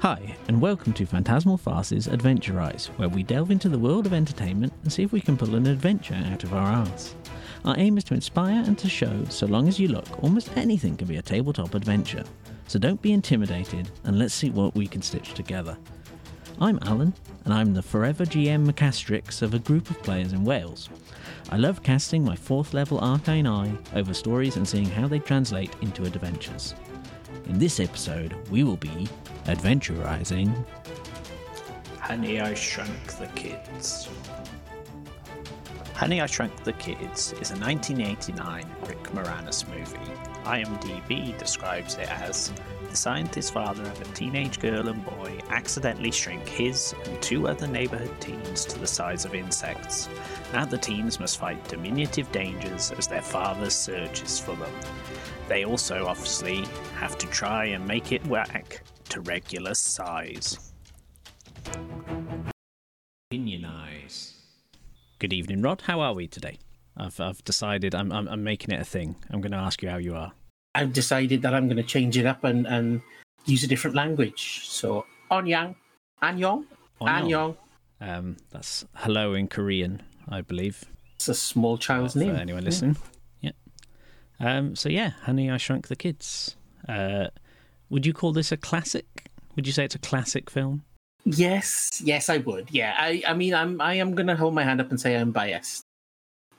Hi, and welcome to Phantasmal Farce's Adventurise, where we delve into the world of entertainment and see if we can pull an adventure out of our arse. Our aim is to inspire and to show, so long as you look, almost anything can be a tabletop adventure. So don't be intimidated, and let's see what we can stitch together. I'm Allan, and I'm the forever GM Macastrix of a group of players in Wales. I love casting my fourth level arcane eye over stories and seeing how they translate into adventures. In this episode, we will be adventurizing. Honey, I Shrunk the Kids. Honey, I Shrunk the Kids is a 1989 Rick Moranis movie. IMDb describes it as the scientist father of a teenage girl and boy accidentally shrink his and two other neighborhood teens to the size of insects. Now the teens must fight diminutive dangers as their father searches for them. They also obviously have to try and make it whack to regular size. Opinionize. Good evening, Rod. How are we today? I've, I've decided I'm, I'm, I'm making it a thing. I'm going to ask you how you are. I've decided that I'm going to change it up and, and use a different language. So, Onyang, Anyong, Anyong. Um, that's hello in Korean, I believe. It's a small child's For name. anyone listening. Yeah. Um, so, yeah, Honey, I Shrunk the Kids. Uh, would you call this a classic? Would you say it's a classic film? Yes, yes, I would. Yeah, I, I mean, I'm, I am going to hold my hand up and say I'm biased.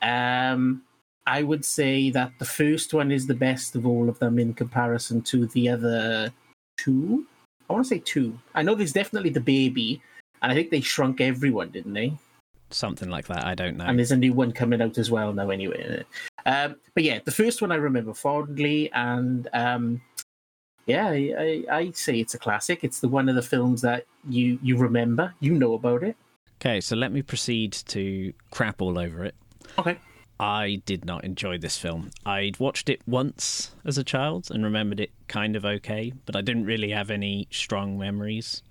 Um, I would say that the first one is the best of all of them in comparison to the other two. I want to say two. I know there's definitely the baby, and I think they shrunk everyone, didn't they? Something like that. I don't know. and there's a new one coming out as well now anyway um, but yeah the first one i remember fondly and um, yeah I, I, I say it's a classic it's the one of the films that you you remember you know about it Okay, so let me proceed to crap all over it. okay I did not enjoy this film. I'd watched it once as a child and remembered it kind of okay, but I didn't really have any strong memories.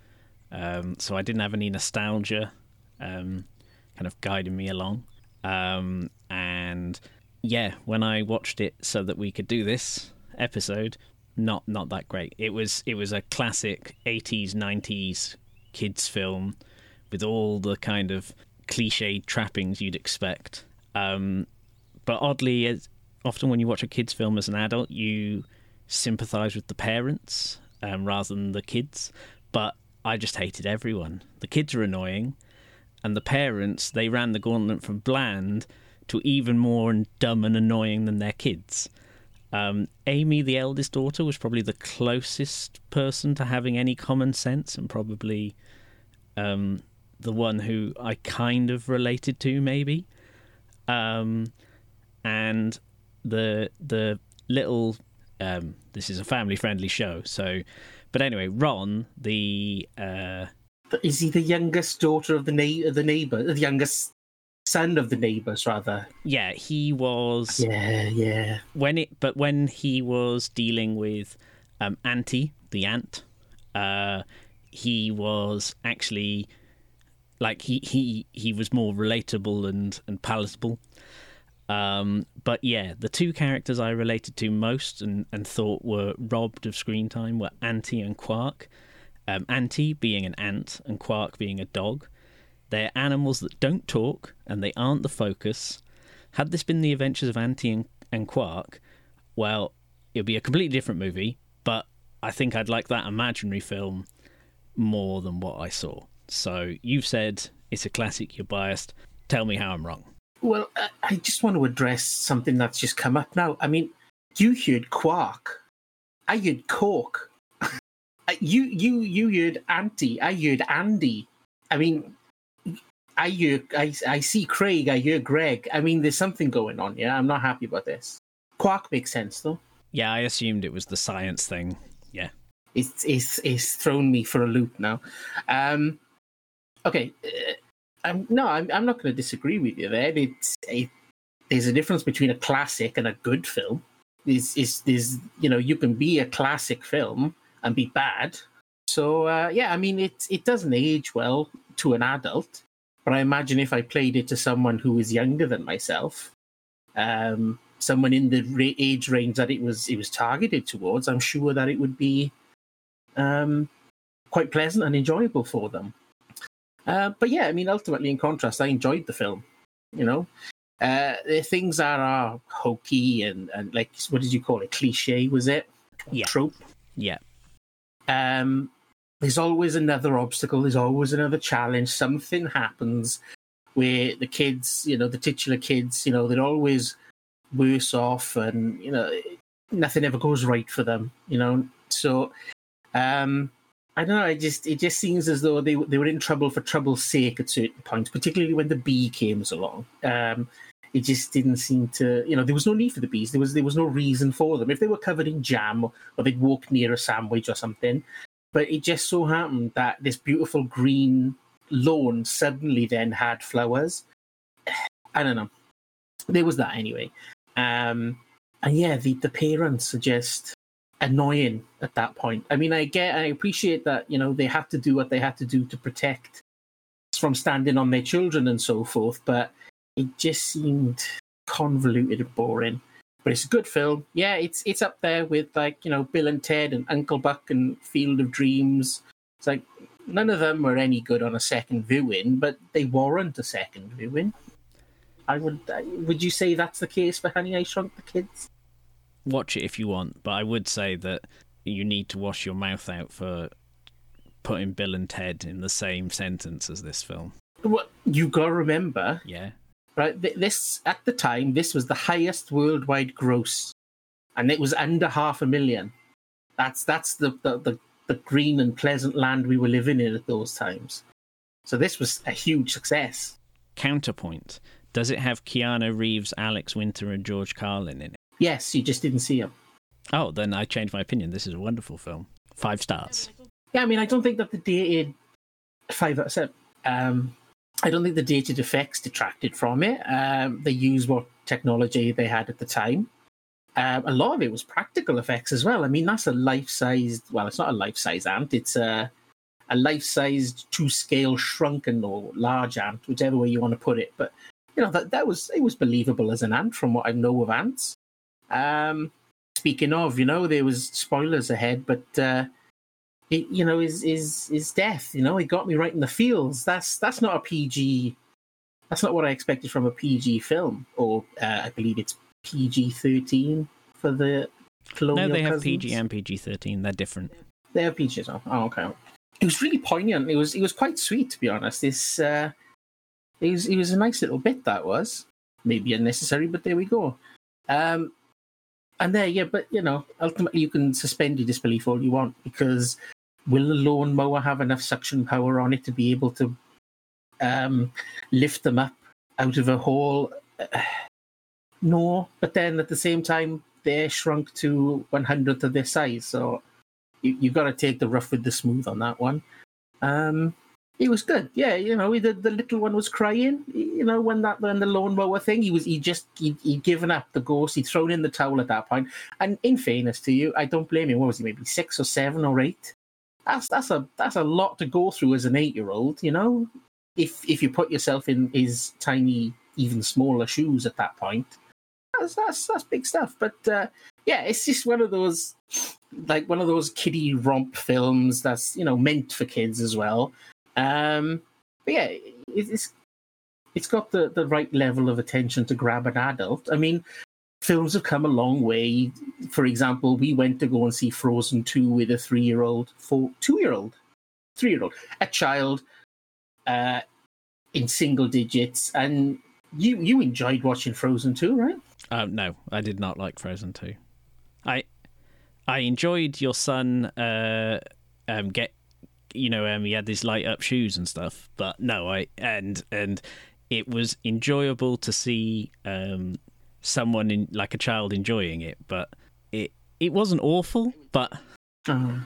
Um, so I didn't have any nostalgia um, kind of guiding me along. Um, and yeah, when I watched it so that we could do this episode, not not that great. It was it was a classic 80s 90s kids film with all the kind of cliched trappings you'd expect. Um, but oddly, as often when you watch a kids' film as an adult, you sympathise with the parents um, rather than the kids. But I just hated everyone. The kids are annoying, and the parents they ran the gauntlet from bland to even more and dumb and annoying than their kids. Um, Amy, the eldest daughter, was probably the closest person to having any common sense, and probably um, the one who I kind of related to, maybe. Um, and the the little um, this is a family friendly show, so. But anyway, Ron, the uh, is he the youngest daughter of the na- the neighbor the youngest son of the neighbors rather. Yeah, he was yeah yeah. when it but when he was dealing with um auntie the ant uh he was actually like he he he was more relatable and and palatable. Um but yeah the two characters i related to most and and thought were robbed of screen time were auntie and quark. Um auntie being an ant and quark being a dog they're animals that don't talk and they aren't the focus had this been the adventures of auntie and, and quark well, it'd be a completely different movie, but I think I'd like that imaginary film more than what I saw. So you've said it's a classic, you're biased. Tell me how I'm wrong. well I- just want to address something that's just come up now i mean you heard quark i heard cork you you you heard auntie i heard andy i mean i hear I, I see craig i hear greg i mean there's something going on yeah i'm not happy about this quark makes sense though Yeah, I assumed it was the science thing. Yeah. it's it's it's thrown me for a loop now. Um, okay, uh, I'm, no, I'm I'm not going to disagree with you there. It's a, there's a difference between a classic and a good film. Is is is you know you can be a classic film and be bad. So uh, yeah, I mean it it doesn't age well to an adult, but I imagine if I played it to someone who is younger than myself, um, someone in the age range that it was it was targeted towards, I'm sure that it would be um, quite pleasant and enjoyable for them. Uh, but yeah, I mean, ultimately, in contrast, I enjoyed the film. You know, uh, the things that are hokey and, and like what did you call it? Cliche was it? Yeah. Trope. Yeah. Um, there's always another obstacle. There's always another challenge. Something happens where the kids, you know, the titular kids, you know, they're always worse off, and you know, nothing ever goes right for them. You know, so um, I don't know. It just it just seems as though they they were in trouble for trouble's sake at certain points, particularly when the bee came along. Um, it just didn't seem to, you know, there was no need for the bees. There was there was no reason for them. If they were covered in jam or, they'd walk near a sandwich or something, but it just so happened that this beautiful green lawn suddenly then had flowers. I don't know. There was that anyway. Um, and yeah, the, the parents are just annoying at that point. I mean, I get, I appreciate that, you know, they have to do what they have to do to protect from standing on their children and so forth, but it just seemed convoluted and boring. But it's a good film. Yeah, it's it's up there with like you know Bill and Ted and Uncle Buck and Field of Dreams. It's like none of them were any good on a second viewing, but they warrant a second viewing. I would. Would you say that's the case for Honey I Shrunk the Kids? Watch it if you want, but I would say that you need to wash your mouth out for putting Bill and Ted in the same sentence as this film. What you got to remember, Yeah. Right? th- This at the time, this was the highest worldwide gross, and it was under half a million. That's that's the the, the, the green and pleasant land we were living in at those times. So this was a huge success. Counterpoint. Does it have Keanu Reeves, Alex Winter, and George Carlin in it? Yes, you just didn't see them. Oh, then I changed my opinion. This is a wonderful film. Five stars. Yeah, I mean, I don't think that the dated five out of seven. Um, I don't think the dated effects detracted from it. Um, they used what technology they had at the time. Um, a lot of it was practical effects as well. I mean, that's a life-sized. Well, it's not a life-size ant. It's a a life-sized two-scale shrunken or large ant, whichever way you want to put it. But you know that that was it was believable as an ant from what I know of ants. Um, speaking of, you know, there was spoilers ahead, but. Uh, it, you know, is is is death. You know, it got me right in the feels. That's that's not a PG. That's not what I expected from a PG film, or uh, I believe it's PG thirteen for the colonial. No, they have Cousins. PG and PG 13. They're different. They have PG. Oh, okay. It was really poignant. It was it was quite sweet, to be honest. This uh, it was it was a nice little bit that was maybe unnecessary, but there we go. Um, and there, yeah, but you know, ultimately you can suspend your disbelief all you want because will the lawnmower have enough suction power on it to be able to um, lift them up out of a hole? No, but then at the same time they're shrunk to one hundredth of their size, so you you got to take the rough with the smooth on that one. Um, it was good, yeah. You know, the the little one was crying. You know, when that when the lawnmower thing, he was he just he he'd given up the ghost. He'd thrown in the towel at that point. And in fairness to you, I don't blame him. What was he? Maybe six or seven or eight. That's that's a that's a lot to go through as an eight year old. You know, if if you put yourself in his tiny, even smaller shoes at that point, that's that's that's big stuff. But uh, yeah, it's just one of those like one of those kiddie romp films that's you know meant for kids as well. Um, but yeah, it, it's it's got the the right level of attention to grab an adult. I mean, films have come a long way. For example, we went to go and see Frozen two with a three year old, four two year old, three year old, a child, uh, in single digits, and you you enjoyed watching Frozen two, right? Uh, no, I did not like Frozen 2. I I enjoyed your son uh, um, get you know um, he had these light up shoes and stuff, but no, I and and it was enjoyable to see um, someone in like a child enjoying it, but it it wasn't awful, but Uh,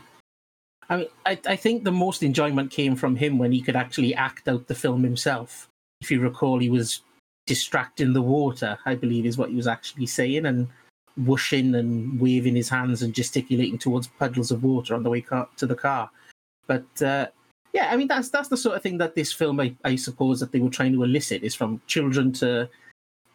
I mean, I, I think the most enjoyment came from him when he could actually act out the film himself. If you recall, he was distracting the water, I believe is what he was actually saying, and whooshing and waving his hands and gesticulating towards puddles of water on the way car- to the car. But uh, yeah, I mean that's that's the sort of thing that this film, I, I suppose, that they were trying to elicit is from children to,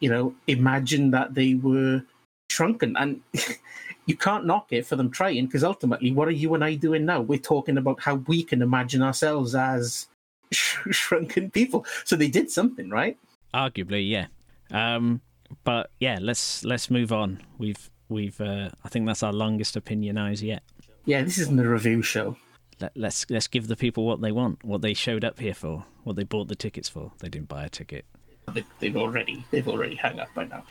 you know, imagine that they were shrunken, and you can't knock it for them trying because ultimately, what are you and I doing now? We're talking about how we can imagine ourselves as shrunken people. So they did something, right? Arguably, yeah. Um, but yeah, let's let's move on. We've we've uh, I think that's our longest opinion eyes yet. Yeah, this isn't a review show. Let, let's let's give the people what they want, what they showed up here for, what they bought the tickets for. They didn't buy a ticket. They, they've already they've already hung up by now.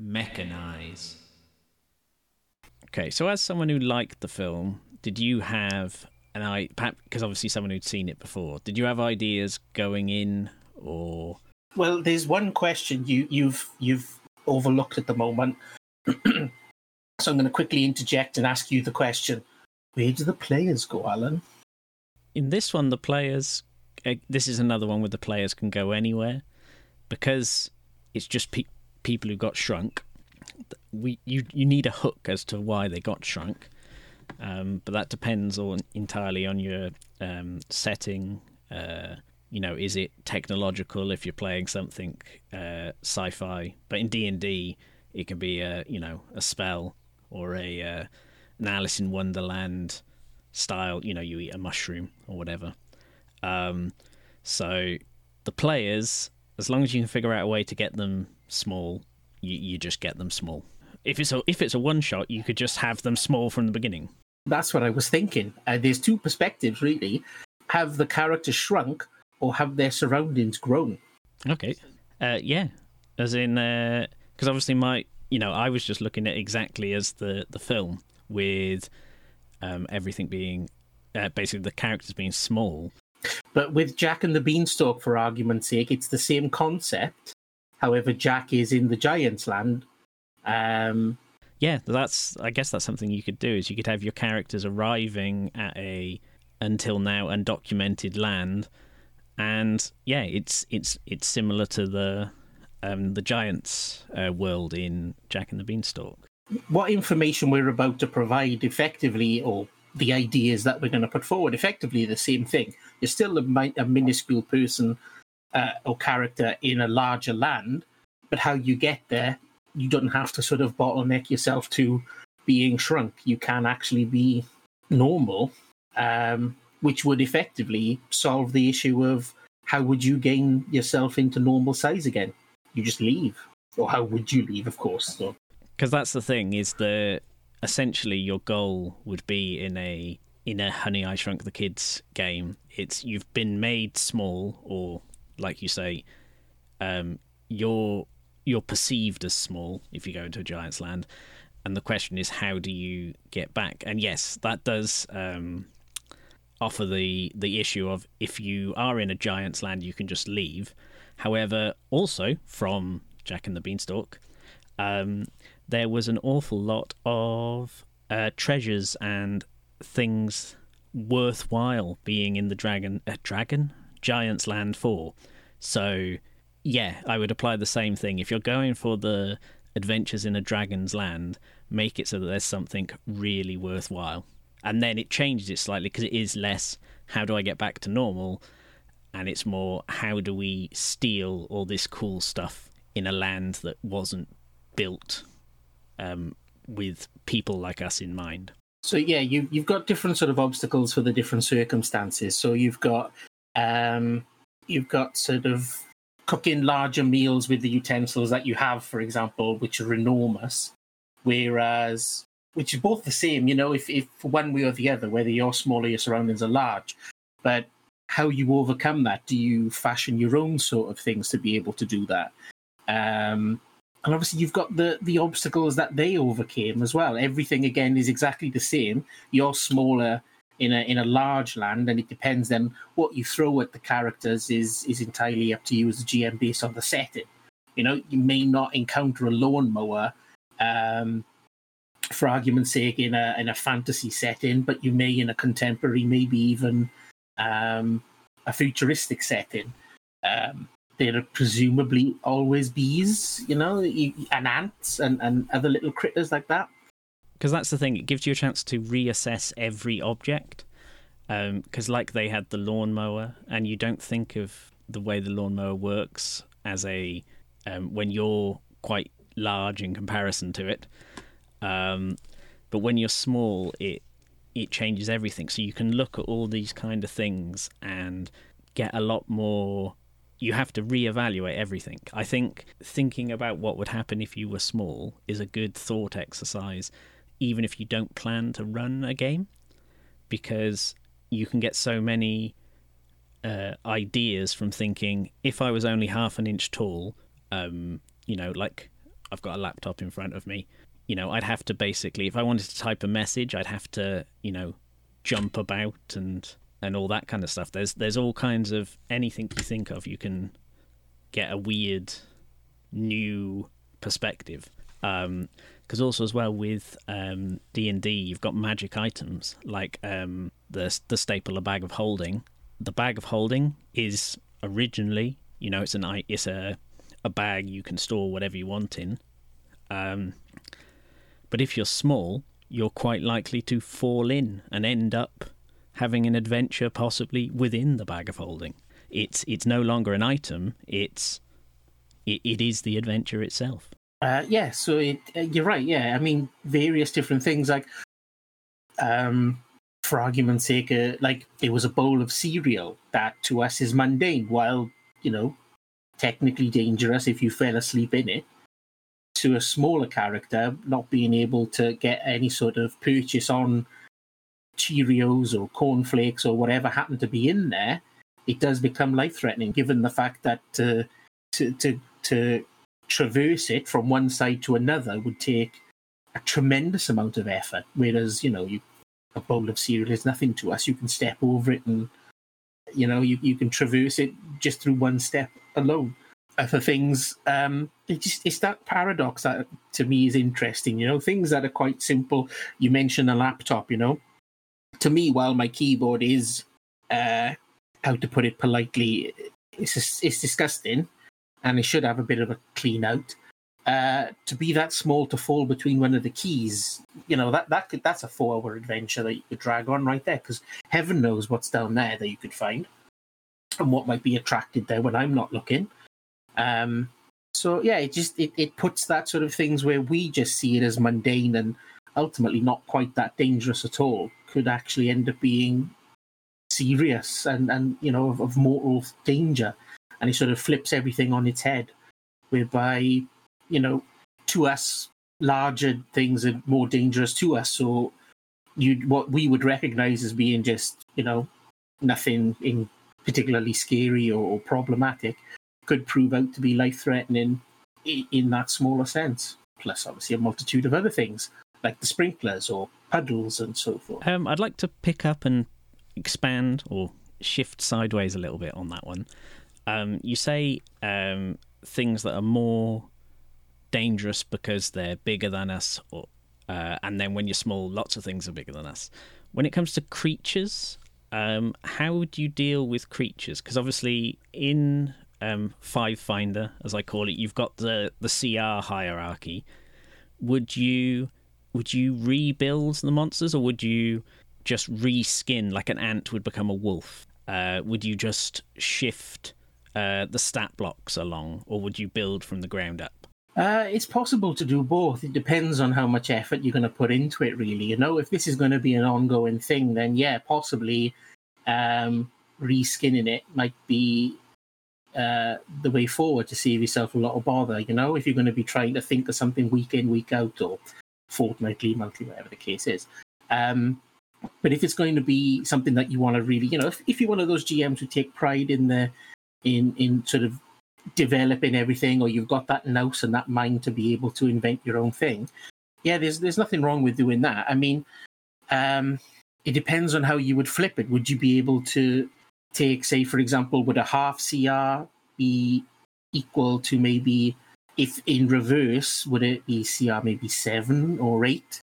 Mechanize. Okay, so as someone who liked the film, did you have an I because obviously someone who'd seen it before, did you have ideas going in or? Well, there's one question you you've you've overlooked at the moment. so I'm going to quickly interject and ask you the question: Where do the players go, Allan? In this one, the players. Uh, this is another one where the players can go anywhere because it's just pe- people who got shrunk. We you you need a hook as to why they got shrunk, um, but that depends on entirely on your um, setting. Uh, you know, is it technological if you're playing something uh, sci-fi? But in D and D, it can be a you know a spell or a uh, an Alice in Wonderland style. You know, you eat a mushroom or whatever. Um, so the players, as long as you can figure out a way to get them small, you, you just get them small. If it's a if it's a one shot, you could just have them small from the beginning. That's what I was thinking. Uh, there's two perspectives really: have the character shrunk, or have their surroundings grown? Okay, uh, yeah, as in because uh, obviously my you know I was just looking at exactly as the the film with um, everything being uh, basically the characters being small. But with Jack and the Beanstalk, for argument's sake, it's the same concept. However, Jack is in the Giants' land. Um, yeah, that's. I guess that's something you could do. Is you could have your characters arriving at a until now undocumented land, and yeah, it's it's it's similar to the um, the Giants' uh, world in Jack and the Beanstalk. What information we're about to provide effectively, or the ideas that we're going to put forward, effectively the same thing. You're still a, a minuscule person uh, or character in a larger land, but how you get there, you don't have to sort of bottleneck yourself to being shrunk. You can actually be normal, um, which would effectively solve the issue of how would you gain yourself into normal size again? You just leave, or how would you leave? Of course, because so. that's the thing is that essentially your goal would be in a in a Honey I Shrunk the Kids game. It's you've been made small, or like you say, um, you're you're perceived as small if you go into a giant's land, and the question is how do you get back? And yes, that does um, offer the the issue of if you are in a giant's land, you can just leave. However, also from Jack and the Beanstalk, um, there was an awful lot of uh, treasures and things worthwhile being in the dragon uh, dragon? Giant's land 4 so yeah i would apply the same thing. If you're going for the adventures in a dragon's land make it so that there's something really worthwhile. And then it changes it slightly because it is less how do i get back to normal? And it's more how do we steal all this cool stuff in a land that wasn't built um, with people like us in mind so yeah, you you've got different sort of obstacles for the different circumstances. So you've got um, you've got sort of cooking larger meals with the utensils that you have, for example, which are enormous. Whereas, which is both the same, you know, if if one way or the other, whether you're small or your surroundings are large, but how you overcome that? Do you fashion your own sort of things to be able to do that? Um, and obviously you've got the the obstacles that they overcame as well. Everything again is exactly the same. You're smaller in a in a large land, and it depends then what you throw at the characters is is entirely up to you as a GM based on the setting. You know, you may not encounter a lawnmower, um, for argument's sake, in a in a fantasy setting, but you may in a contemporary, maybe even um, a futuristic setting. Um, there are presumably always bees, you know, and ants and, and other little critters like that. Because that's the thing, it gives you a chance to reassess every object. Because, um, like, they had the lawnmower, and you don't think of the way the lawnmower works as a. Um, when you're quite large in comparison to it. Um, but when you're small, it it changes everything. So you can look at all these kind of things and get a lot more. You have to reevaluate everything. I think thinking about what would happen if you were small is a good thought exercise, even if you don't plan to run a game, because you can get so many uh, ideas from thinking if I was only half an inch tall, um, you know, like I've got a laptop in front of me, you know, I'd have to basically, if I wanted to type a message, I'd have to, you know, jump about and and all that kind of stuff. There's there's all kinds of anything you think of, you can get a weird new perspective. Um, because also as well with um, D and D, you've got magic items like um, the the staple, a bag of holding. The bag of holding is originally, you know, it's an it's a a bag you can store whatever you want in. Um, but if you're small, you're quite likely to fall in and end up having an adventure possibly within the bag of holding. It's it's no longer an item. It's it, it is the adventure itself. Uh, yeah, so it, uh, you're right. Yeah, I mean, various different things like, um, for argument's sake, uh, like there was a bowl of cereal that to us is mundane, while you know, technically dangerous if you fell asleep in it. To a smaller character, not being able to get any sort of purchase on Cheerios or cornflakes or whatever happened to be in there, it does become life threatening. Given the fact that uh, to to to traverse it from one side to another would take a tremendous amount of effort. Whereas, you know, you, a bowl of cereal is nothing to us. You can step over it and, you know, you, you can traverse it just through one step alone. Other things, um, it just it's that paradox that to me is interesting. You know, things that are quite simple. You mentioned a laptop. You know, to me, while my keyboard is, uh, how to put it politely, it's it's disgusting and it should have a bit of a clean out. Uh, to be that small to fall between one of the keys, you know that that could that's a four-hour adventure that you could drag on right there because heaven knows what's down there that you could find and what might be attracted there when I'm not looking. Um, so yeah, it just it, it puts that sort of things where we just see it as mundane and ultimately not quite that dangerous at all could actually end up being serious and and you know of, of mortal danger and he sort of flips everything on its head, whereby you know to us larger things are more dangerous to us. So you what we would recognize as being just you know nothing in particularly scary or, or problematic could prove out to be life threatening in, in that smaller sense. Plus, obviously, a multitude of other things like the sprinklers or puddles and so forth. Um, I'd like to pick up and expand or shift sideways a little bit on that one. Um, you say um, things that are more dangerous because they're bigger than us, or, uh, and then when you're small, lots of things are bigger than us. When it comes to creatures, um, how would you deal with creatures? Because obviously, in um, Five Finder, as I call it, you've got the the CR hierarchy. Would you would you rebuild the monsters, or would you just reskin like an ant would become a wolf? Uh, would you just shift uh, the stat blocks along, or would you build from the ground up? Uh, it's possible to do both. It depends on how much effort you're going to put into it, really. You know, if this is going to be an ongoing thing, then yeah, possibly um, reskinning it might be uh, the way forward to save yourself a lot of bother. You know, if you're going to be trying to think of something week in, week out, or fortnightly, monthly, whatever the case is. Um, but if it's going to be something that you want to really, you know, if, if you're one of those GMs who take pride in the in in sort of developing everything or you've got that nous and that mind to be able to invent your own thing yeah there's there's nothing wrong with doing that i mean um it depends on how you would flip it would you be able to take say for example would a half cr be equal to maybe if in reverse would it be cr maybe 7 or 8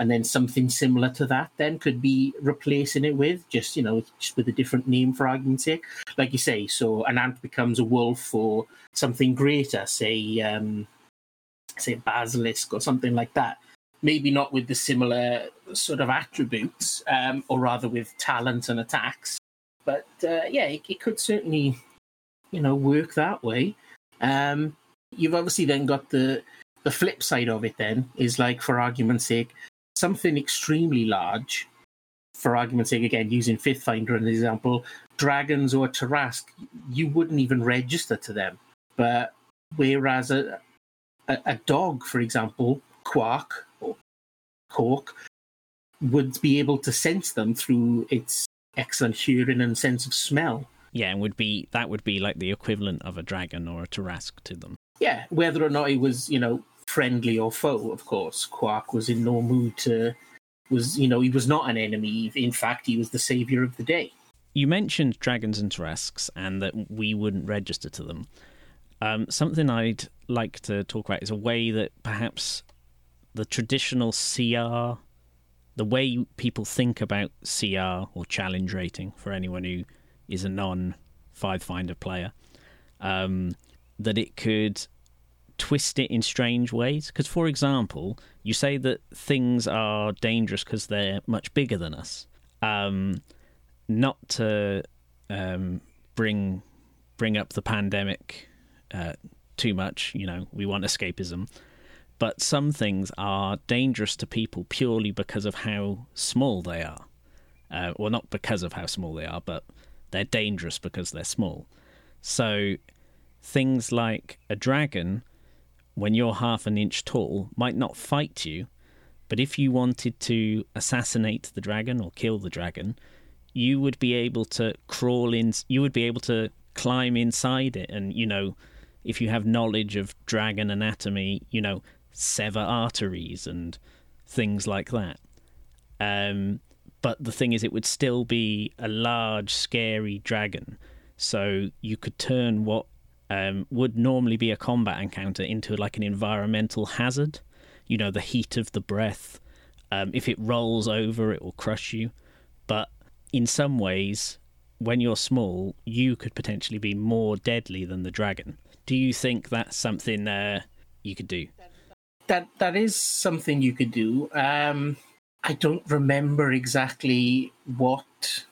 and then something similar to that then could be replacing it with just you know just with a different name for argument's sake. Like you say so an ant becomes a wolf or something greater say um say basilisk or something like that. Maybe not with the similar sort of attributes um or rather with talents and attacks. But uh, yeah it, it could certainly you know work that way. Um you've obviously then got the the flip side of it then is like for argument's sake something extremely large, for argument's sake, again, using Fifth Finder as an example, dragons or Tarrasque, you wouldn't even register to them. But whereas a, a, a dog, for example, Quark or Cork, would be able to sense them through its excellent hearing and sense of smell. Yeah, and would be that would be like the equivalent of a dragon or a Tarrasque to them. Yeah, whether or not he was, you know, friendly or foe, of course. Quark was in no mood to was, you know, he was not an enemy. In fact, he was the savior of the day. You mentioned dragons and Tarrasques and that we wouldn't register to them. Um, something I'd like to talk about is a way that perhaps the traditional CR, the way people think about CR or challenge rating for anyone who is a non Five Finder player, um, that it could twist it in strange ways. Because, for example, you say that things are dangerous because they're much bigger than us. Um, not to um, bring bring up the pandemic uh, too much, you know, we want escapism. But some things are dangerous to people purely because of how small they are. Uh, well, not because of how small they are, but they're dangerous because they're small. So things like a dragon, when you're half an inch tall, might not fight you, but if you wanted to assassinate the dragon or kill the dragon, you would be able to crawl in, you would be able to climb inside it. And, you know, if you have knowledge of dragon anatomy, you know, sever arteries and things like that. Um, but the thing is, it would still be a large, scary dragon. So you could turn what um, would normally be a combat encounter into like an environmental hazard. You know, the heat of the breath. Um, if it rolls over, it will crush you. But in some ways, when you're small, you could potentially be more deadly than the dragon. Do you think that's something uh, you could do? That that is something you could do. Um, I don't remember exactly what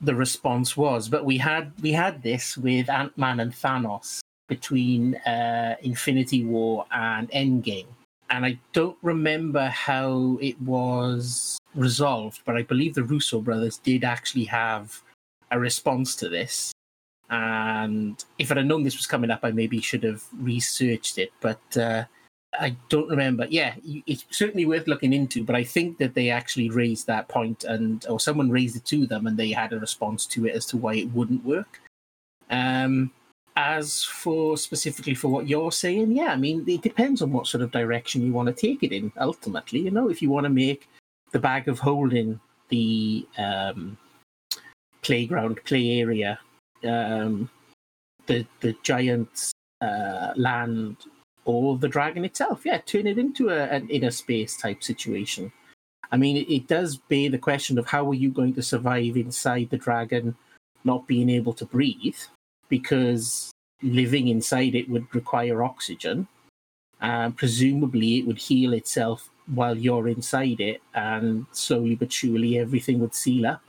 the response was, but we had we had this with Ant Man and Thanos between uh, Infinity War and Endgame, and I don't remember how it was resolved, but I believe the Russo brothers did actually have a response to this. And if I'd have known this was coming up, I maybe should have researched it. But uh, I don't remember. Yeah, it's certainly worth looking into. But I think that they actually raised that point, and or someone raised it to them, and they had a response to it as to why it wouldn't work. Um, as for specifically for what you're saying, yeah, I mean, it depends on what sort of direction you want to take it in. Ultimately, you know, if you want to make the bag of holding the um, playground play area, um, the the giant uh, land or the dragon itself. Yeah, turn it into a, an inner space type situation. I mean, it, it does bear the question of how are you going to survive inside the dragon, not being able to breathe, because living inside it would require oxygen. And presumably, it would heal itself while you're inside it, and slowly but surely, everything would seal up,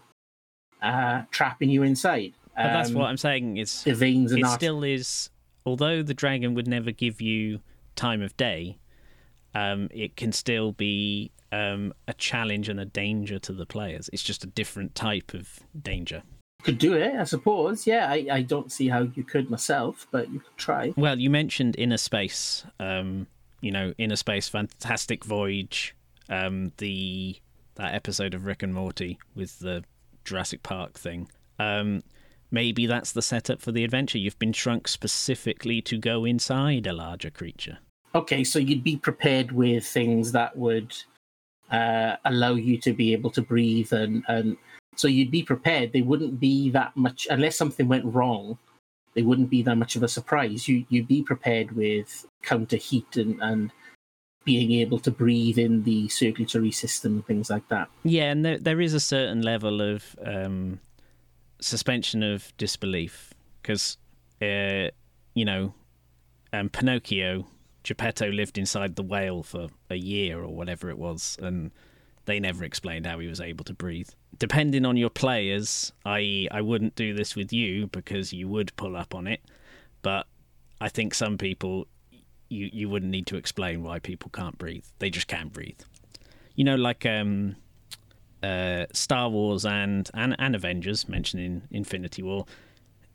uh, trapping you inside. But that's what I'm saying. Is the veins are it not still is although the dragon would never give you time of day, um, it can still be um, a challenge and a danger to the players. It's just a different type of danger. could do it, I suppose. Yeah, I, I don't see how you could myself, but you could try. Well, you mentioned inner space. Um, you know, inner space, fantastic voyage. Um, the that episode of Rick and Morty with the Jurassic Park thing. Um, maybe that's the setup for the adventure. You've been shrunk specifically to go inside a larger creature. Okay, so you'd be prepared with things that would uh, allow you to be able to breathe, and, and so you'd be prepared. They wouldn't be that much unless something went wrong. They wouldn't be that much of a surprise. You you'd be prepared with counter heat and, and being able to breathe in the circulatory system, and things like that. Yeah, and there, there is a certain level of um, suspension of disbelief because, uh, you know, um, Pinocchio, Geppetto lived inside the whale for a year or whatever it was, and they never explained how he was able to breathe. Depending on your players, i.e., I wouldn't do this with you because you would pull up on it, but I think some people, you, you wouldn't need to explain why people can't breathe. They just can't breathe. you know, like um, uh, Star Wars and, and and Avengers mentioned in Infinity War.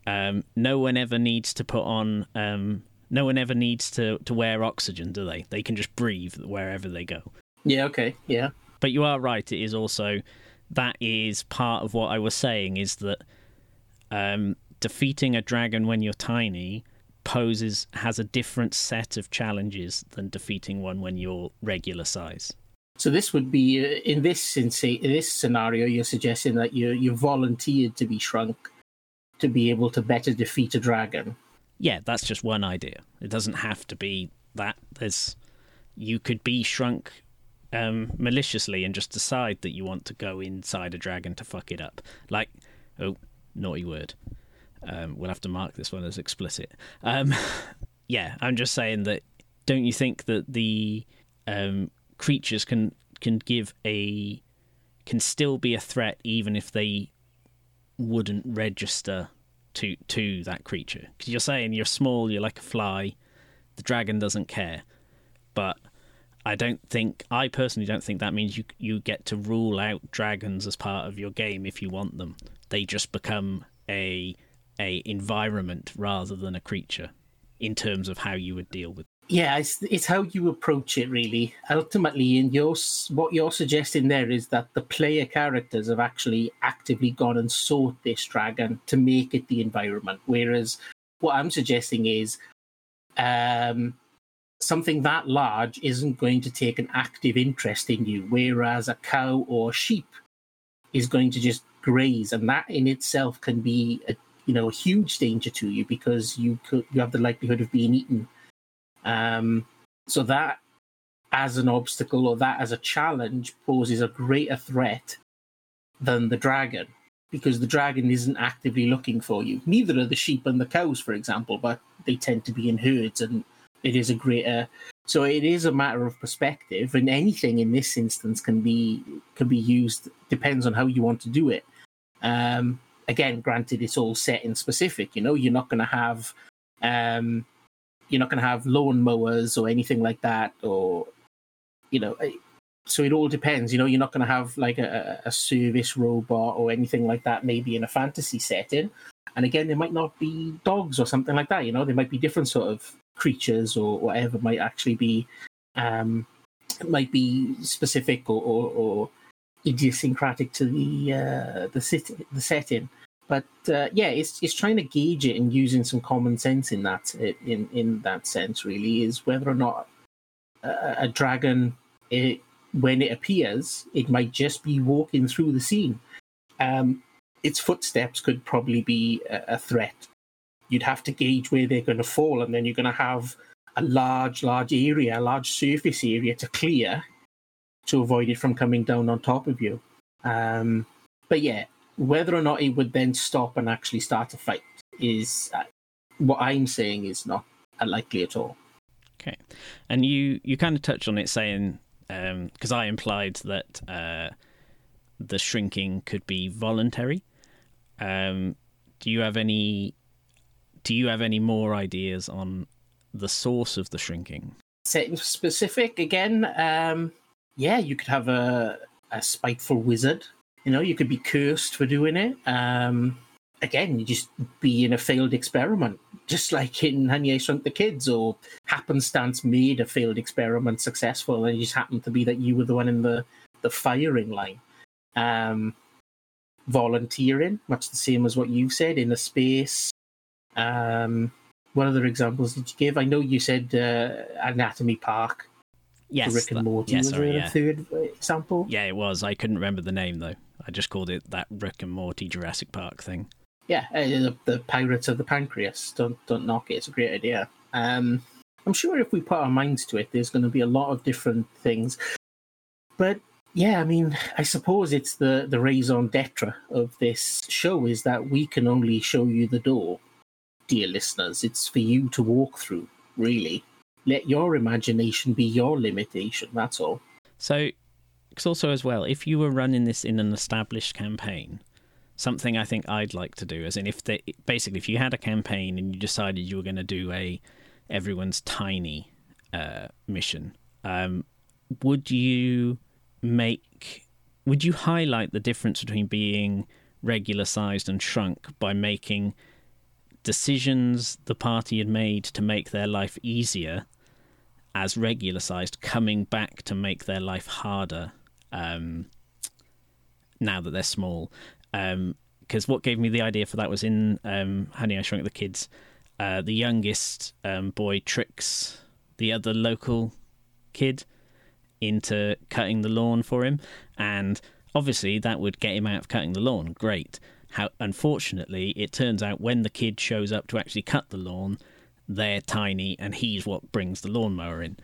Um, no one ever needs to put on. Um, no one ever needs to, to wear oxygen, do they? They can just breathe wherever they go. Yeah. Okay. Yeah. But you are right. It is also that is part of what I was saying is that um, defeating a dragon when you're tiny poses has a different set of challenges than defeating one when you're regular size. So this would be uh, in this in this scenario. You're suggesting that you you volunteered to be shrunk to be able to better defeat a dragon. Yeah, that's just one idea. It doesn't have to be that. There's you could be shrunk um, maliciously and just decide that you want to go inside a dragon to fuck it up. Like, oh, naughty word. Um, we'll have to mark this one as explicit. Um, yeah, I'm just saying that. Don't you think that the um, creatures can can give a can still be a threat even if they wouldn't register to to that creature because you're saying you're small, you're like a fly. The dragon doesn't care, but I don't think I personally don't think that means you you get to rule out dragons as part of your game if you want them. They just become a a environment rather than a creature in terms of how you would deal with. Yeah, it's, it's how you approach it really. Ultimately, in your what you're suggesting there is that the player characters have actually actively gone and sought this dragon to make it the environment, whereas what I'm suggesting is um, something that large isn't going to take an active interest in you, whereas a cow or sheep is going to just graze, and that in itself can be a you know a huge danger to you because you could you have the likelihood of being eaten. Um, so that as an obstacle or that as a challenge poses a greater threat than the dragon because the dragon isn't actively looking for you. Neither are the sheep and the cows, for example, but they tend to be in herds and it is a greater so it is a matter of perspective and anything in this instance can be can be used depends on how you want to do it um again granted it's all set in specific you know you're not going to have um you're not going to have lawn mowers or anything like that or you know so it all depends you know you're not going to have like a, a service robot or anything like that maybe in a fantasy setting and again there might not be dogs or something like that you know there might be different sort of creatures or whatever might actually be um, might be specific or, or, or idiosyncratic to the uh, the city, the setting. But uh, yeah, it's it's trying to gauge it and using some common sense in that in in that sense. Really, is whether or not a, a dragon, it, when it appears, it might just be walking through the scene. Um, its footsteps could probably be a, a threat you'd have to gauge where they're going to fall, and then you're going to have a large, large area, a large surface area to clear to avoid it from coming down on top of you. Um, but yeah, whether or not it would then stop and actually start a fight is uh, what I'm saying is not unlikely at all. Okay, and you you kind of touched on it saying because um, I implied that uh, the shrinking could be voluntary. Um, do you have any do you have any more ideas on the source of the shrinking? Setting specific again, um, yeah, you could have a, a spiteful wizard. You know, you could be cursed for doing it. Um, again, you just be in a failed experiment, just like in Honey I Shrunk the Kids, or happenstance made a failed experiment successful, and it just happened to be that you were the one in the the firing line. Um, volunteering, much the same as what you've said, in a space um, what other examples did you give? I know you said uh, Anatomy Park. Yes, Rick and that, Morty yeah, was sorry, there yeah. a third example? Yeah, it was. I couldn't remember the name though. I just called it that Rick and Morty Jurassic Park thing. Yeah, uh, the, the Pirates of the Pancreas. Don't don't knock it. It's a great idea. Um, I'm sure if we put our minds to it, there's going to be a lot of different things. But yeah, I mean, I suppose it's the the raison d'être of this show is that we can only show you the door dear listeners. It's for you to walk through, really. Let your imagination be your limitation, that's all. So, it's also as well, if you were running this in an established campaign, something I think I'd like to do, as in if they, basically if you had a campaign and you decided you were going to do a everyone's tiny uh, mission, um, would you make would you highlight the difference between being regular sized and shrunk by making decisions the party had made to make their life easier as regular sized coming back to make their life harder um, now that they're small because what gave me the idea for that was in um, honey i shrunk the kids uh, the youngest um, boy tricks the other local kid into cutting the lawn for him, and obviously that would get him out of cutting the lawn. Great. How unfortunately, it turns out when the kid shows up to actually cut the lawn, they're tiny, and he's what brings the lawnmower in.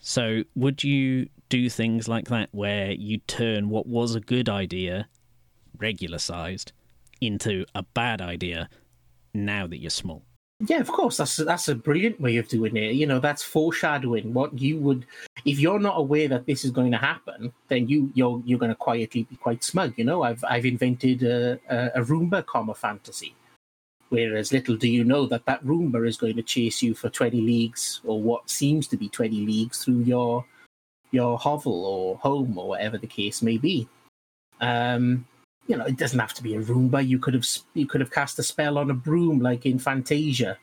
So, would you do things like that where you turn what was a good idea, regular sized, into a bad idea now that you're small? Yeah, of course. That's that's a brilliant way of doing it. You know, that's foreshadowing what you would. If you're not aware that this is going to happen, then you you're you're going to quietly be quite smug. You know, I've I've invented a, a, a Roomba comma fantasy. Whereas little do you know that that Roomba is going to chase you for twenty leagues or what seems to be twenty leagues through your your hovel or home or whatever the case may be. Um, you know, it doesn't have to be a Roomba. You could have you could have cast a spell on a broom like in Fantasia,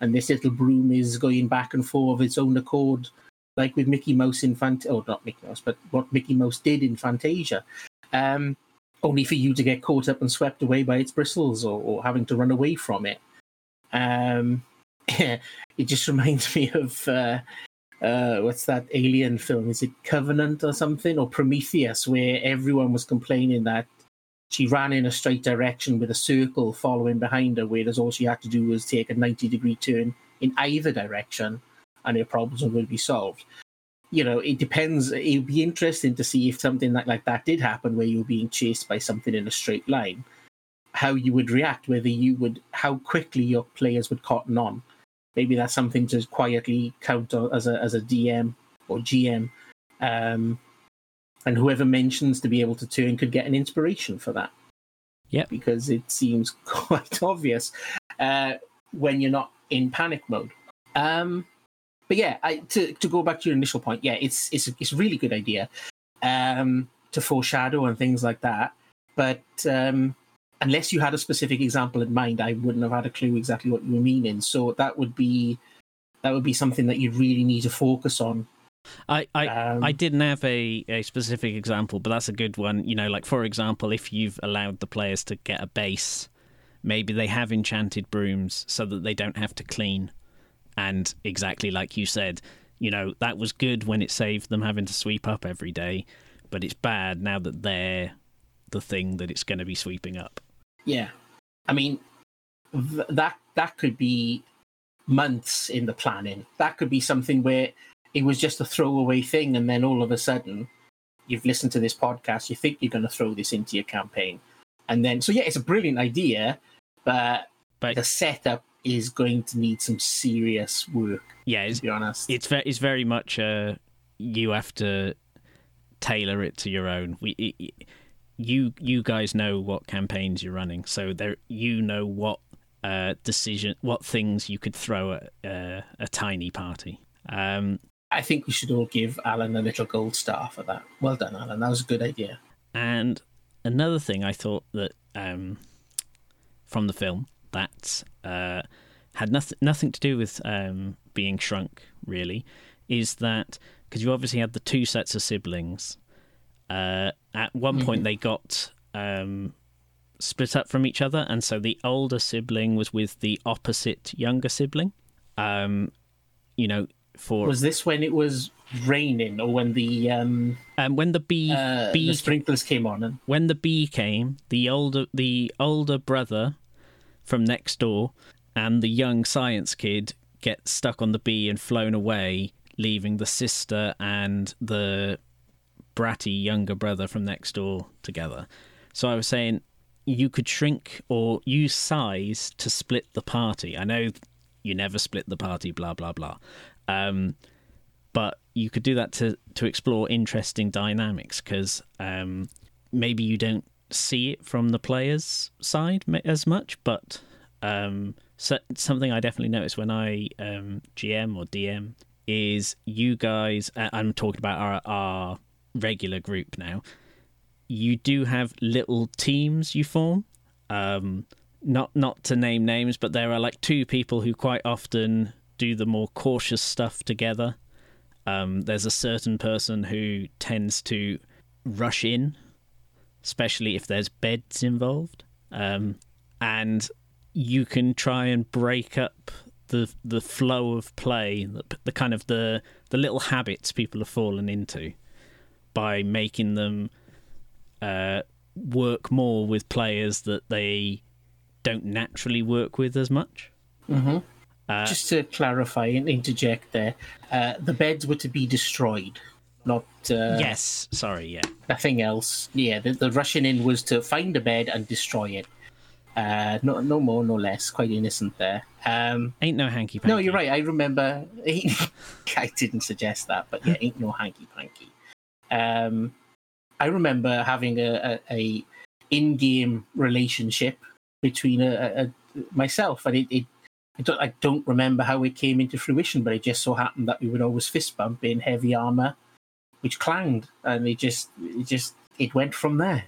and this little broom is going back and forth of its own accord, like with Mickey Mouse in Fant or not Mickey Mouse, but what Mickey Mouse did in Fantasia. Um, only for you to get caught up and swept away by its bristles or, or having to run away from it. Um, it just reminds me of uh, uh, what's that alien film? Is it Covenant or something or Prometheus, where everyone was complaining that she ran in a straight direction with a circle following behind her, whereas all she had to do was take a 90 degree turn in either direction and her problems would be solved. You know, it depends. It would be interesting to see if something like, like that did happen where you were being chased by something in a straight line, how you would react, whether you would, how quickly your players would cotton on. Maybe that's something to quietly count as a, as a DM or GM. Um, and whoever mentions to be able to turn could get an inspiration for that. Yeah, because it seems quite obvious uh, when you're not in panic mode. Um, but yeah, I, to to go back to your initial point, yeah, it's it's it's a really good idea um, to foreshadow and things like that. But um, unless you had a specific example in mind, I wouldn't have had a clue exactly what you were meaning. So that would be that would be something that you really need to focus on I I, um, I didn't have a, a specific example, but that's a good one. You know, like for example, if you've allowed the players to get a base, maybe they have enchanted brooms so that they don't have to clean. And exactly like you said, you know, that was good when it saved them having to sweep up every day, but it's bad now that they're the thing that it's going to be sweeping up. Yeah. I mean, th- that that could be months in the planning. That could be something where it was just a throwaway thing, and then all of a sudden, you've listened to this podcast, you think you're going to throw this into your campaign, and then so yeah, it's a brilliant idea, but, but the setup is going to need some serious work. Yeah, to be honest, it's very, it's very much uh, you have to tailor it to your own. We. It, you you guys know what campaigns you're running, so there you know what uh, decision, what things you could throw at uh, a tiny party. Um, I think we should all give Allan a little gold star for that. Well done, Allan. That was a good idea. And another thing I thought that um, from the film that uh, had nothing nothing to do with um, being shrunk really is that because you obviously had the two sets of siblings. Uh, at one point, mm-hmm. they got um, split up from each other, and so the older sibling was with the opposite younger sibling. Um, you know, for was this when it was raining or when the um um when the bee uh, bee the sprinklers came on and when the bee came the older the older brother from next door and the young science kid get stuck on the bee and flown away leaving the sister and the bratty younger brother from next door together so i was saying you could shrink or use size to split the party i know you never split the party blah blah blah um, but you could do that to to explore interesting dynamics because um, maybe you don't see it from the player's side as much, but um, so, something I definitely noticed when I um, GM or DM is you guys. I'm talking about our, our regular group now, you do have little teams you form. Um, not not to name names, but there are like two people who quite often do the more cautious stuff together. Um, there's a certain person who tends to rush in, especially if there's beds involved, um, and you can try and break up the the flow of play, the, the kind of the the little habits people have fallen into by making them uh, work more with players that they don't naturally work with as much. Mhm. Uh, Just to clarify and interject there, uh, the beds were to be destroyed, not uh, yes, sorry, yeah, nothing else. Yeah, the, the rushing in was to find a bed and destroy it. Uh, no, no more, no less. Quite innocent there. Um, ain't no hanky panky. no, you're right. I remember. I didn't suggest that, but yeah, ain't no hanky panky. Um, I remember having a, a, a in-game relationship between a, myself and it. it I don't, I don't remember how it came into fruition, but it just so happened that we would always fist bump in heavy armor, which clanged, and it just, it just, it went from there.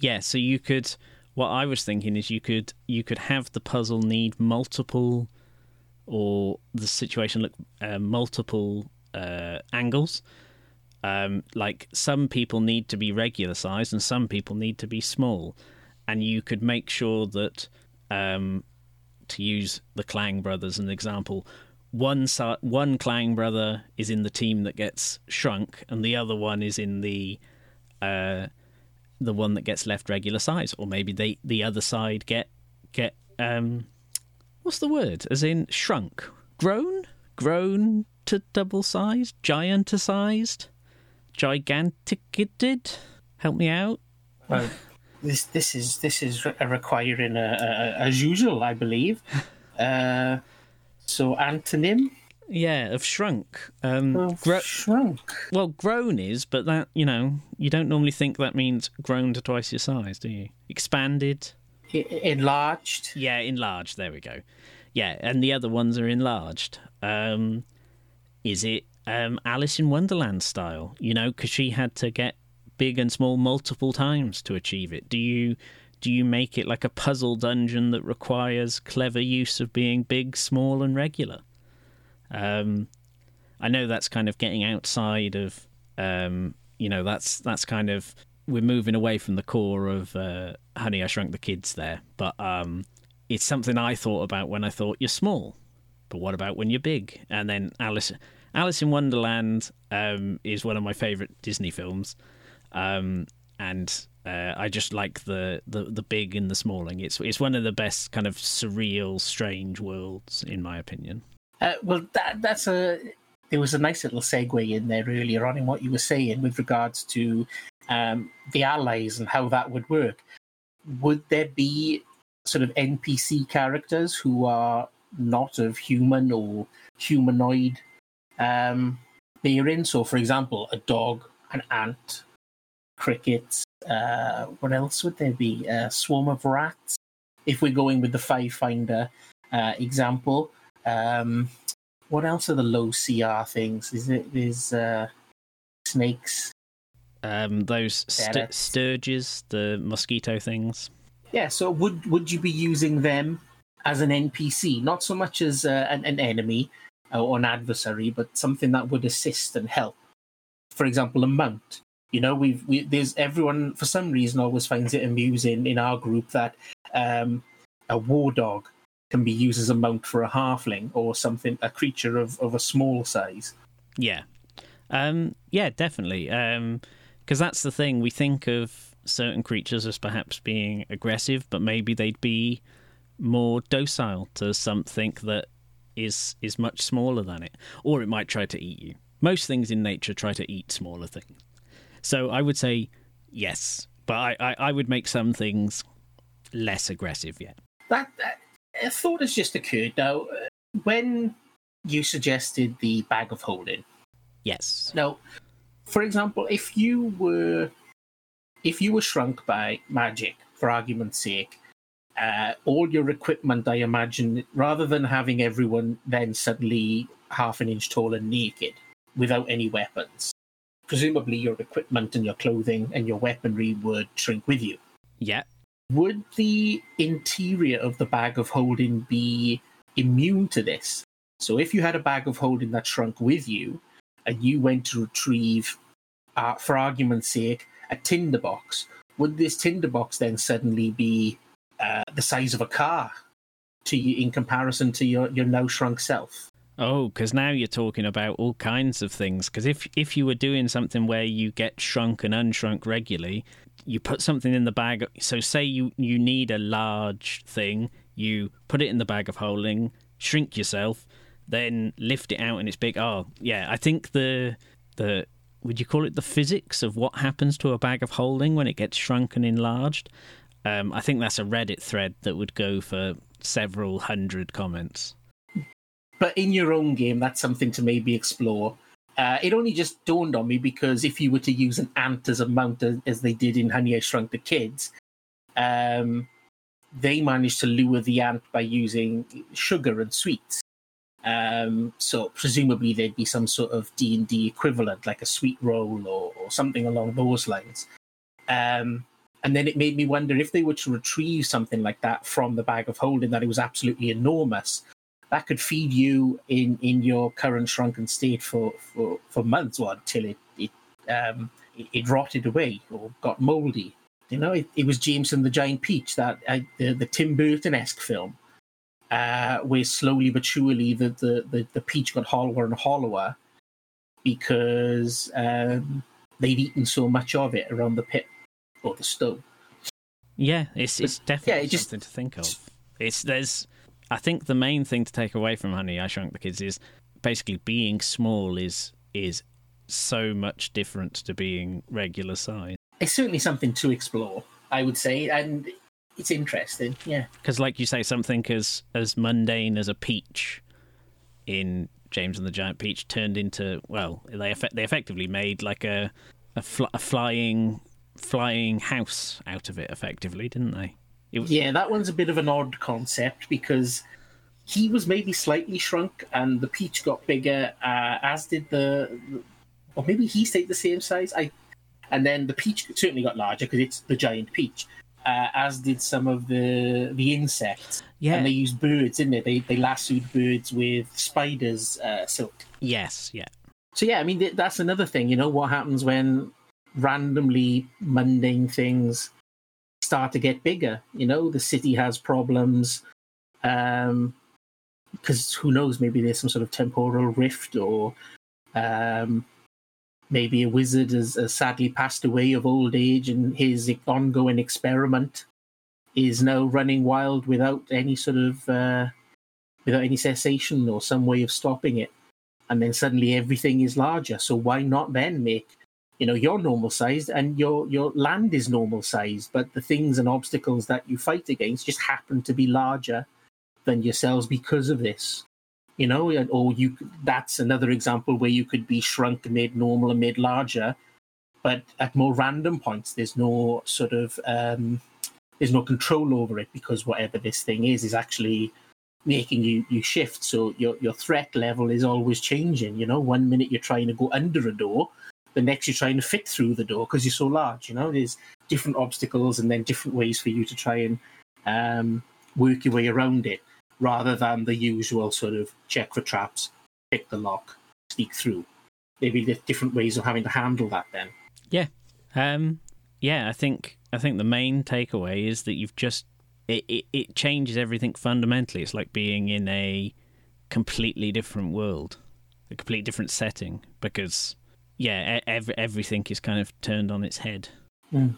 yeah so you could what i was thinking is you could you could have the puzzle need multiple or the situation look uh, multiple uh, angles um, like some people need to be regular size and some people need to be small. And you could make sure that um, to use the clang brothers as an example one one clang brother is in the team that gets shrunk and the other one is in the uh, the one that gets left regular size, or maybe they the other side get get um, what's the word? As in shrunk, grown, grown to double sized, gianticized, giganticted. Help me out. Well, this this is this is re- requiring a, a, as usual, I believe. Uh, so antonym, Yeah, of shrunk. Um, gro- shrunk. well, grown is, but that you know you don't normally think that means grown to twice your size, do you? Expanded. Enlarged. Yeah, enlarged. There we go. Yeah, and the other ones are enlarged. Um, is it um, Alice in Wonderland style? You know, because she had to get big and small multiple times to achieve it. Do you do you make it like a puzzle dungeon that requires clever use of being big, small, and regular? Um, I know that's kind of getting outside of, um, you know, that's that's kind of we're moving away from the core of uh, Honey, I Shrunk the Kids there, but um, it's something I thought about when I thought you're small, but what about when you're big? And then Alice, Alice in Wonderland um, is one of my favorite Disney films, um, and uh, I just like the, the the big and the smalling. It's it's one of the best kind of surreal, strange worlds in my opinion. Uh, well, that that's a. There was a nice little segue in there earlier on in what you were saying with regards to um, the allies and how that would work. Would there be sort of NPC characters who are not of human or humanoid um, in So, for example, a dog, an ant, crickets. Uh, what else would there be? A swarm of rats. If we're going with the Pathfinder uh, example, um, what else are the low CR things? Is it is uh, snakes? Um, those st- stirges, the mosquito things. Yeah. So would would you be using them as an NPC, not so much as uh, an, an enemy or an adversary, but something that would assist and help? For example, a mount. You know, we've we, there's everyone for some reason always finds it amusing in our group that um, a war dog can be used as a mount for a halfling or something, a creature of, of a small size. Yeah. Um, yeah, definitely. Because that's the thing. We think of certain creatures as perhaps being aggressive, but maybe they'd be more docile to something that is is much smaller than it, or it might try to eat you. Most things in nature try to eat smaller things. So I would say yes, but I, I, I would make some things less aggressive yet. That, that a thought has just occurred now. uh, When you suggested the bag of holding, Yes. now, for example, if you were if you were shrunk by magic, for argument's sake, uh, all your equipment, I imagine, rather than having everyone then suddenly half an inch tall and naked without any weapons, presumably your equipment and your clothing and your weaponry would shrink with you. Yeah. Would the interior of the bag of holding be immune to this? So if you had a bag of holding that shrunk with you, and you went to retrieve, uh, for argument's sake, a tinderbox, would this tinderbox then suddenly be uh, the size of a car to you in comparison to your, your now shrunk self? Oh, because now you're talking about all kinds of things. Because if if you were doing something where you get shrunk and unshrunk regularly, you put something in the bag. So say you you need a large thing, you put it in the bag of holding, shrink yourself, then lift it out and it's big. Oh, yeah. I think the the would you call it the physics of what happens to a bag of holding when it gets shrunk and enlarged? Um, I think that's a Reddit thread that would go for several hundred comments but in your own game, that's something to maybe explore. Uh, it only just dawned on me because if you were to use an ant as a mount, as they did in Honey I Shrunk the Kids, um, they managed to lure the ant by using sugar and sweets. Um, so presumably there'd be some sort of D and D equivalent, like a sweet roll or, or something along those lines. Um, and then it made me wonder if they were to retrieve something like that from the bag of holding, that it was absolutely enormous that could feed you in in your current shrunken state for for, for months or until it it, um, it, it rotted away or got moldy. You know, it, it was James and the Giant Peach, that uh, the, the Tim Burton esque film, uh, where slowly but surely the, the, the, the peach got hollower and hollower because um, they'd eaten so much of it around the pit or the stove. Yeah, it's it's definitely yeah, it just, something to think of. It's there's I think the main thing to take away from Honey I Shrunk the Kids is basically being small is is so much different to being regular size. It's certainly something to explore, I would say, and it's interesting. Yeah, because like you say, something as as mundane as a peach in James and the Giant Peach turned into well, they effect, they effectively made like a a, fl- a flying flying house out of it, effectively, didn't they? Was... Yeah, that one's a bit of an odd concept because he was maybe slightly shrunk and the peach got bigger, uh, as did the, or maybe he stayed the same size. I, and then the peach certainly got larger because it's the giant peach. Uh, as did some of the the insects. Yeah, and they used birds, didn't they? They they lassoed birds with spiders' uh, silk. Yes, yeah. So yeah, I mean that's another thing. You know what happens when randomly mundane things start to get bigger. You know, the city has problems. Um, because who knows, maybe there's some sort of temporal rift, or um, maybe a wizard has, has, sadly passed away of old age, and his ongoing experiment is now running wild without any sort of uh, without any cessation or some way of stopping it. And then suddenly everything is larger. So why not then make you know you're normal sized and your your land is normal sized but the things and obstacles that you fight against just happen to be larger than yourselves because of this you know or you that's another example where you could be shrunk made normal and made larger but at more random points there's no sort of um there's no control over it because whatever this thing is is actually making you you shift. So your your threat level is always changing you know one minute you're trying to go under a door the next you're trying to fit through the door because you're so large. You know, there's different obstacles and then different ways for you to try and um, work your way around it, rather than the usual sort of check for traps, pick the lock, sneak through. Maybe there's different ways of having to handle that. Then, yeah, um, yeah. I think I think the main takeaway is that you've just it, it, it changes everything fundamentally. It's like being in a completely different world, a completely different setting because yeah, every, everything is kind of turned on its head. Mm.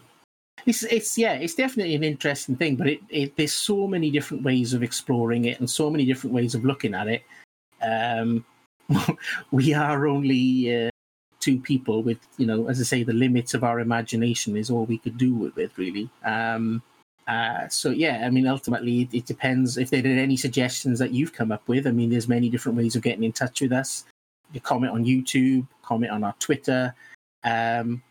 It's, it's yeah, it's definitely an interesting thing, but it, it, there's so many different ways of exploring it and so many different ways of looking at it. Um, we are only uh, two people with, you know, as I say, the limits of our imagination is all we could do with it, really. Um, uh, so yeah, I mean, ultimately, it, it, depends if there are any suggestions that you've come up with. I mean, there's many different ways of getting in touch with us comment on YouTube, comment on our Twitter. Um,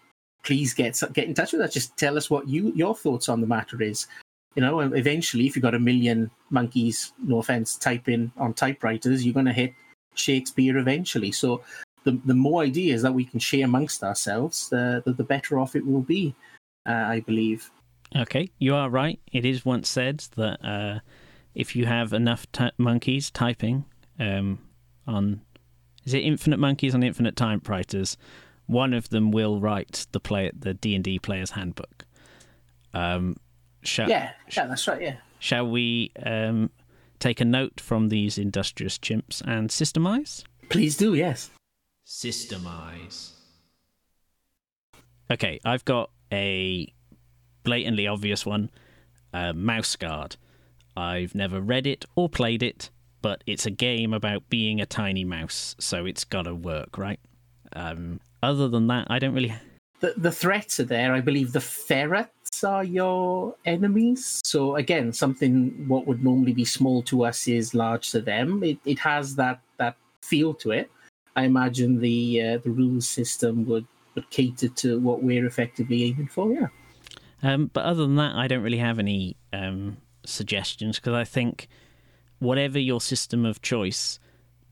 please get get in touch with us. Just tell us what you your thoughts on the matter is. You know, eventually, if you've got a million monkeys, no offense, typing on typewriters, you're going to hit Shakespeare eventually. So the, the more ideas that we can share amongst ourselves, the, the better off it will be, uh, I believe. Okay, you are right. It is once said that uh, if you have enough t- monkeys typing um, on, is it infinite monkeys on infinite typewriters, one of them will write the play the D and D player's handbook. Um, shall, yeah, yeah, that's right. Yeah. Shall we um, take a note from these industrious chimps and systemize? Please do. Yes. Systemize. Okay, I've got a blatantly obvious one uh, Mouse Guard. I've never read it or played it, but it's a game about being a tiny mouse, so it's got to work, right? Um, other than that, I don't really. The, the threats are there. I believe the ferrets are your enemies. So again, something what would normally be small to us is large to them. It, it has that that feel to it. I imagine the uh, the rules system would would cater to what we're effectively aiming for. Yeah. Um, but other than that, I don't really have any um, suggestions because I think whatever your system of choice,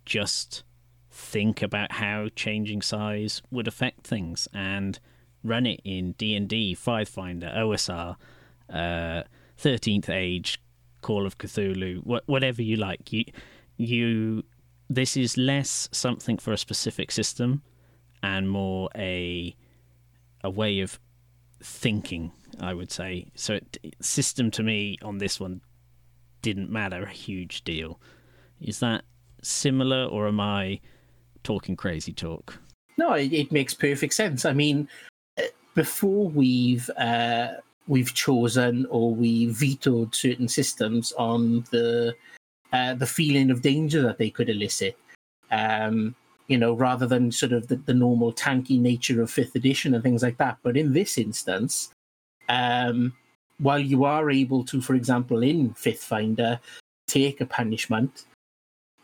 just think about how changing size would affect things and run it in D&D, Finder, OSR, uh, 13th Age, Call of Cthulhu, wh- whatever you like. You, you, this is less something for a specific system and more a a way of thinking I would say. So it, system to me on this one didn't matter a huge deal. Is that similar, or am I talking crazy talk? No, it, makes perfect sense. I mean, uh, before we've uh, we've chosen or we vetoed certain systems on the uh, the feeling of danger that they could elicit. Um, you know, rather than sort of the, the normal tanky nature of fifth edition and things like that. But in this instance, um, while you are able to, for example, in Pathfinder, take a punishment,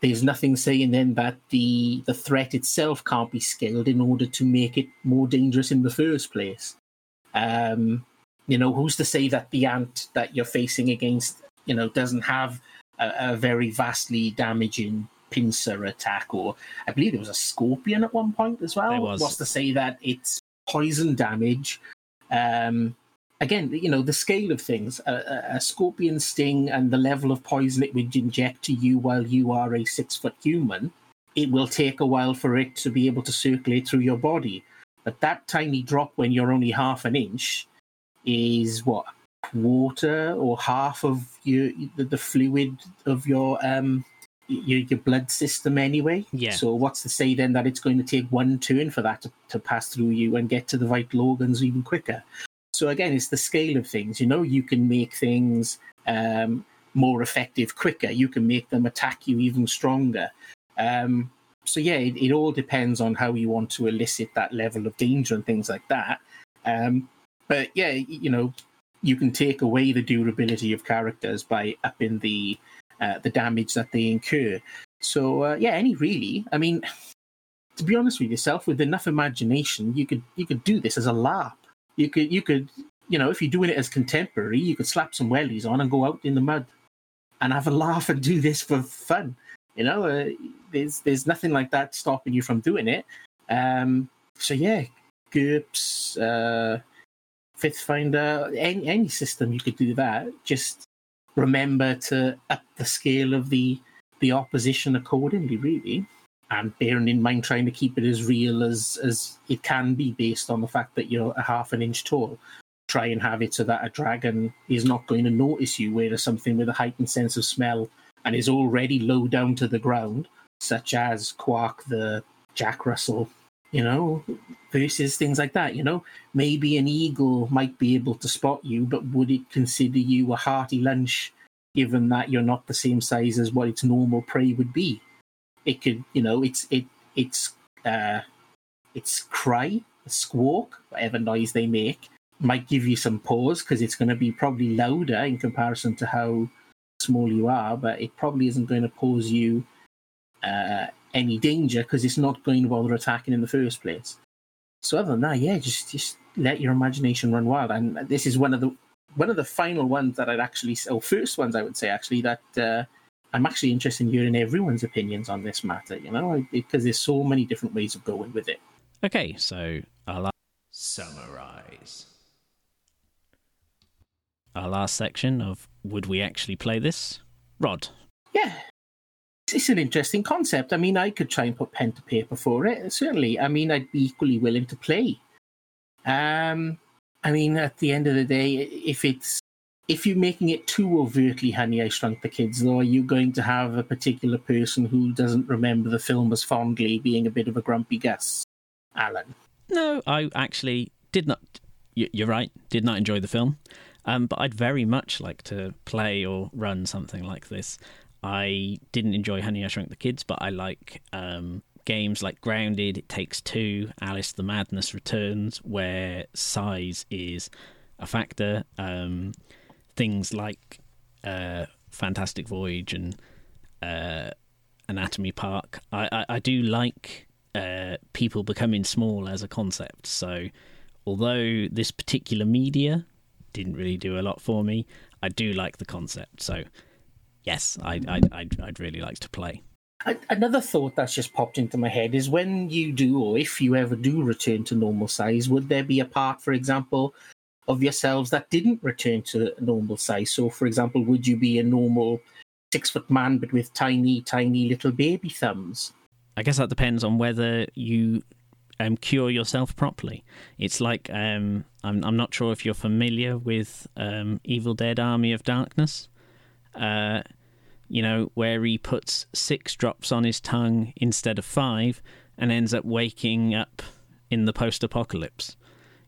there's nothing saying then that the the threat itself can't be scaled in order to make it more dangerous in the first place. Um, you know, who's to say that the ant that you're facing against, you know, doesn't have a, a very vastly damaging pincer attack, or I believe there was a scorpion at one point as well. There was. What's to say that it's poison damage? Um, again, you know, the scale of things, a, a, scorpion sting and the level of poison it would inject to you while you are a six foot human, it will take a while for it to be able to circulate through your body. But that tiny drop when you're only half an inch is what quarter or half of your the, the fluid of your um your, your blood system anyway. Yeah. So what's to say then that it's going to take one turn for that to, to pass through you and get to the vital organs even quicker? So again, it's the scale of things. You know, you can make things um, more effective quicker. You can make them attack you even stronger. Um, so yeah, it, it, all depends on how you want to elicit that level of danger and things like that. Um, but yeah, you know, you can take away the durability of characters by upping the uh, the damage that they incur. So uh, yeah, any really. I mean, to be honest with yourself, with enough imagination, you could you could do this as a LARP. You could you could you know if you're doing it as contemporary, you could slap some wellies on and go out in the mud and have a laugh and do this for fun. You know, uh, there's there's nothing like that stopping you from doing it. Um, so yeah, GURPS, uh, Pathfinder, any, any system you could do that. Just remember to up the scale of the the opposition accordingly. Really and bearing in mind trying to keep it as real as as it can be based on the fact that you're a half an inch tall try and have it so that a dragon is not going to notice you whereas something with a heightened sense of smell and is already low down to the ground such as quark the jack russell you know versus things like that you know. Maybe an eagle might be able to spot you but would it consider you a hearty lunch given that you're not the same size as what its normal prey would be it could, you know, it's it it's uh, it's cry, a squawk, whatever noise they make, might give you some pause because it's going to be probably louder in comparison to how small you are, but it probably isn't going to pose you uh, any danger because it's not going to bother attacking in the first place. So other than that, yeah, just just let your imagination run wild. And this is one of the one of the final ones that I'd actually, or first ones I would say actually that uh, I'm actually interested in hearing everyone's opinions on this matter. You know, because there's so many different ways of going with it. Okay, so I'll summarize our last section of would we actually play this? Rod. Yeah, it's an interesting concept. I mean, I could try and put pen to paper for it. Certainly, I mean, I'd be equally willing to play. Um, I mean, at the end of the day, if it's if you're making it too overtly Honey I Shrunk the Kids, though, are you going to have a particular person who doesn't remember the film as fondly, being a bit of a grumpy Gus, Allan? No, I actually did not. You're right. Did not enjoy the film. Um, but I'd very much like to play or run something like this. I didn't enjoy Honey I Shrunk the Kids, but I like um, games like Grounded, It Takes Two, Alice the Madness Returns, where size is a factor. Um, things like uh, Fantastic Voyage and uh, Anatomy Park. I, I, I do like uh, people becoming small as a concept. So, although this particular media didn't really do a lot for me. I do like the concept, so yes, I, I, I'd, I'd really like to play. Another thought that's just popped into my head is when you do, or if you ever do return to normal size, would there be a part, for example, of yourselves that didn't return to normal size? So, for example, would you be a normal six foot man but with tiny, tiny little baby thumbs? I guess that depends on whether you um, cure yourself properly. It's like um, I'm I'm not sure if you're familiar with um, Evil Dead: Army of Darkness. Uh, you know where he puts six drops on his tongue instead of five, and ends up waking up in the post-apocalypse.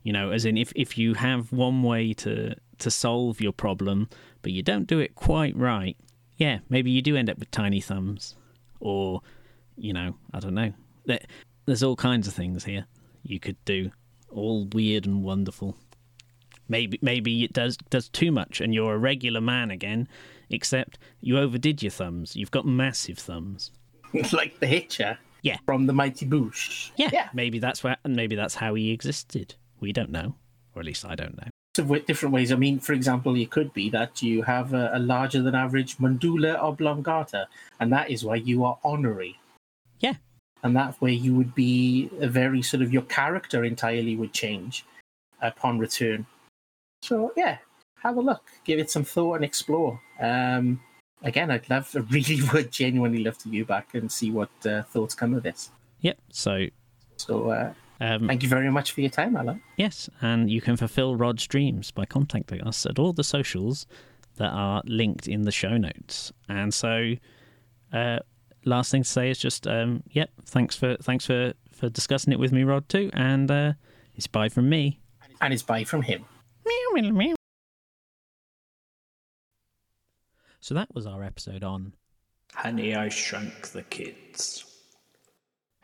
You know, as in if if you have one way to to solve your problem, but you don't do it quite right, yeah, maybe you do end up with tiny thumbs, or you know, I don't know there's all kinds of things here you could do, all weird and wonderful. Maybe maybe it does does too much, and you're a regular man again. Except you overdid your thumbs. You've got massive thumbs, like the Hitcher. Yeah, from the Mighty Boosh. Yeah, yeah. Maybe that's where, and maybe that's how he existed. We don't know, or at least I don't know. Different ways. I mean, for example, it could be that you have a, a larger than average medulla oblongata, and that is why you are honorary. Yeah, and that way you would be a very sort of your character entirely would change upon return. So yeah, have a look, give it some thought, and explore. Um, again, I'd love, I really would genuinely love to go back and see what uh, thoughts come of this. Yep. So, so uh, um, thank you very much for your time, Allan. Yes, and you can fulfill Rod's dreams by contacting us at all the socials that are linked in the show notes. And so, uh, last thing to say is just, um, yep, thanks for thanks for for discussing it with me, Rod, too, and uh, it's bye from me, and it's bye from him. Meow, meow. So that was our episode on Honey, I Shrunk the Kids.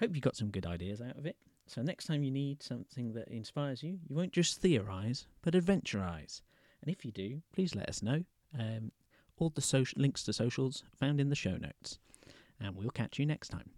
Hope you got some good ideas out of it. So next time you need something that inspires you, you won't just theorize, but adventurize. And if you do, please let us know. Um, all the social links to socials found in the show notes and we'll catch you next time.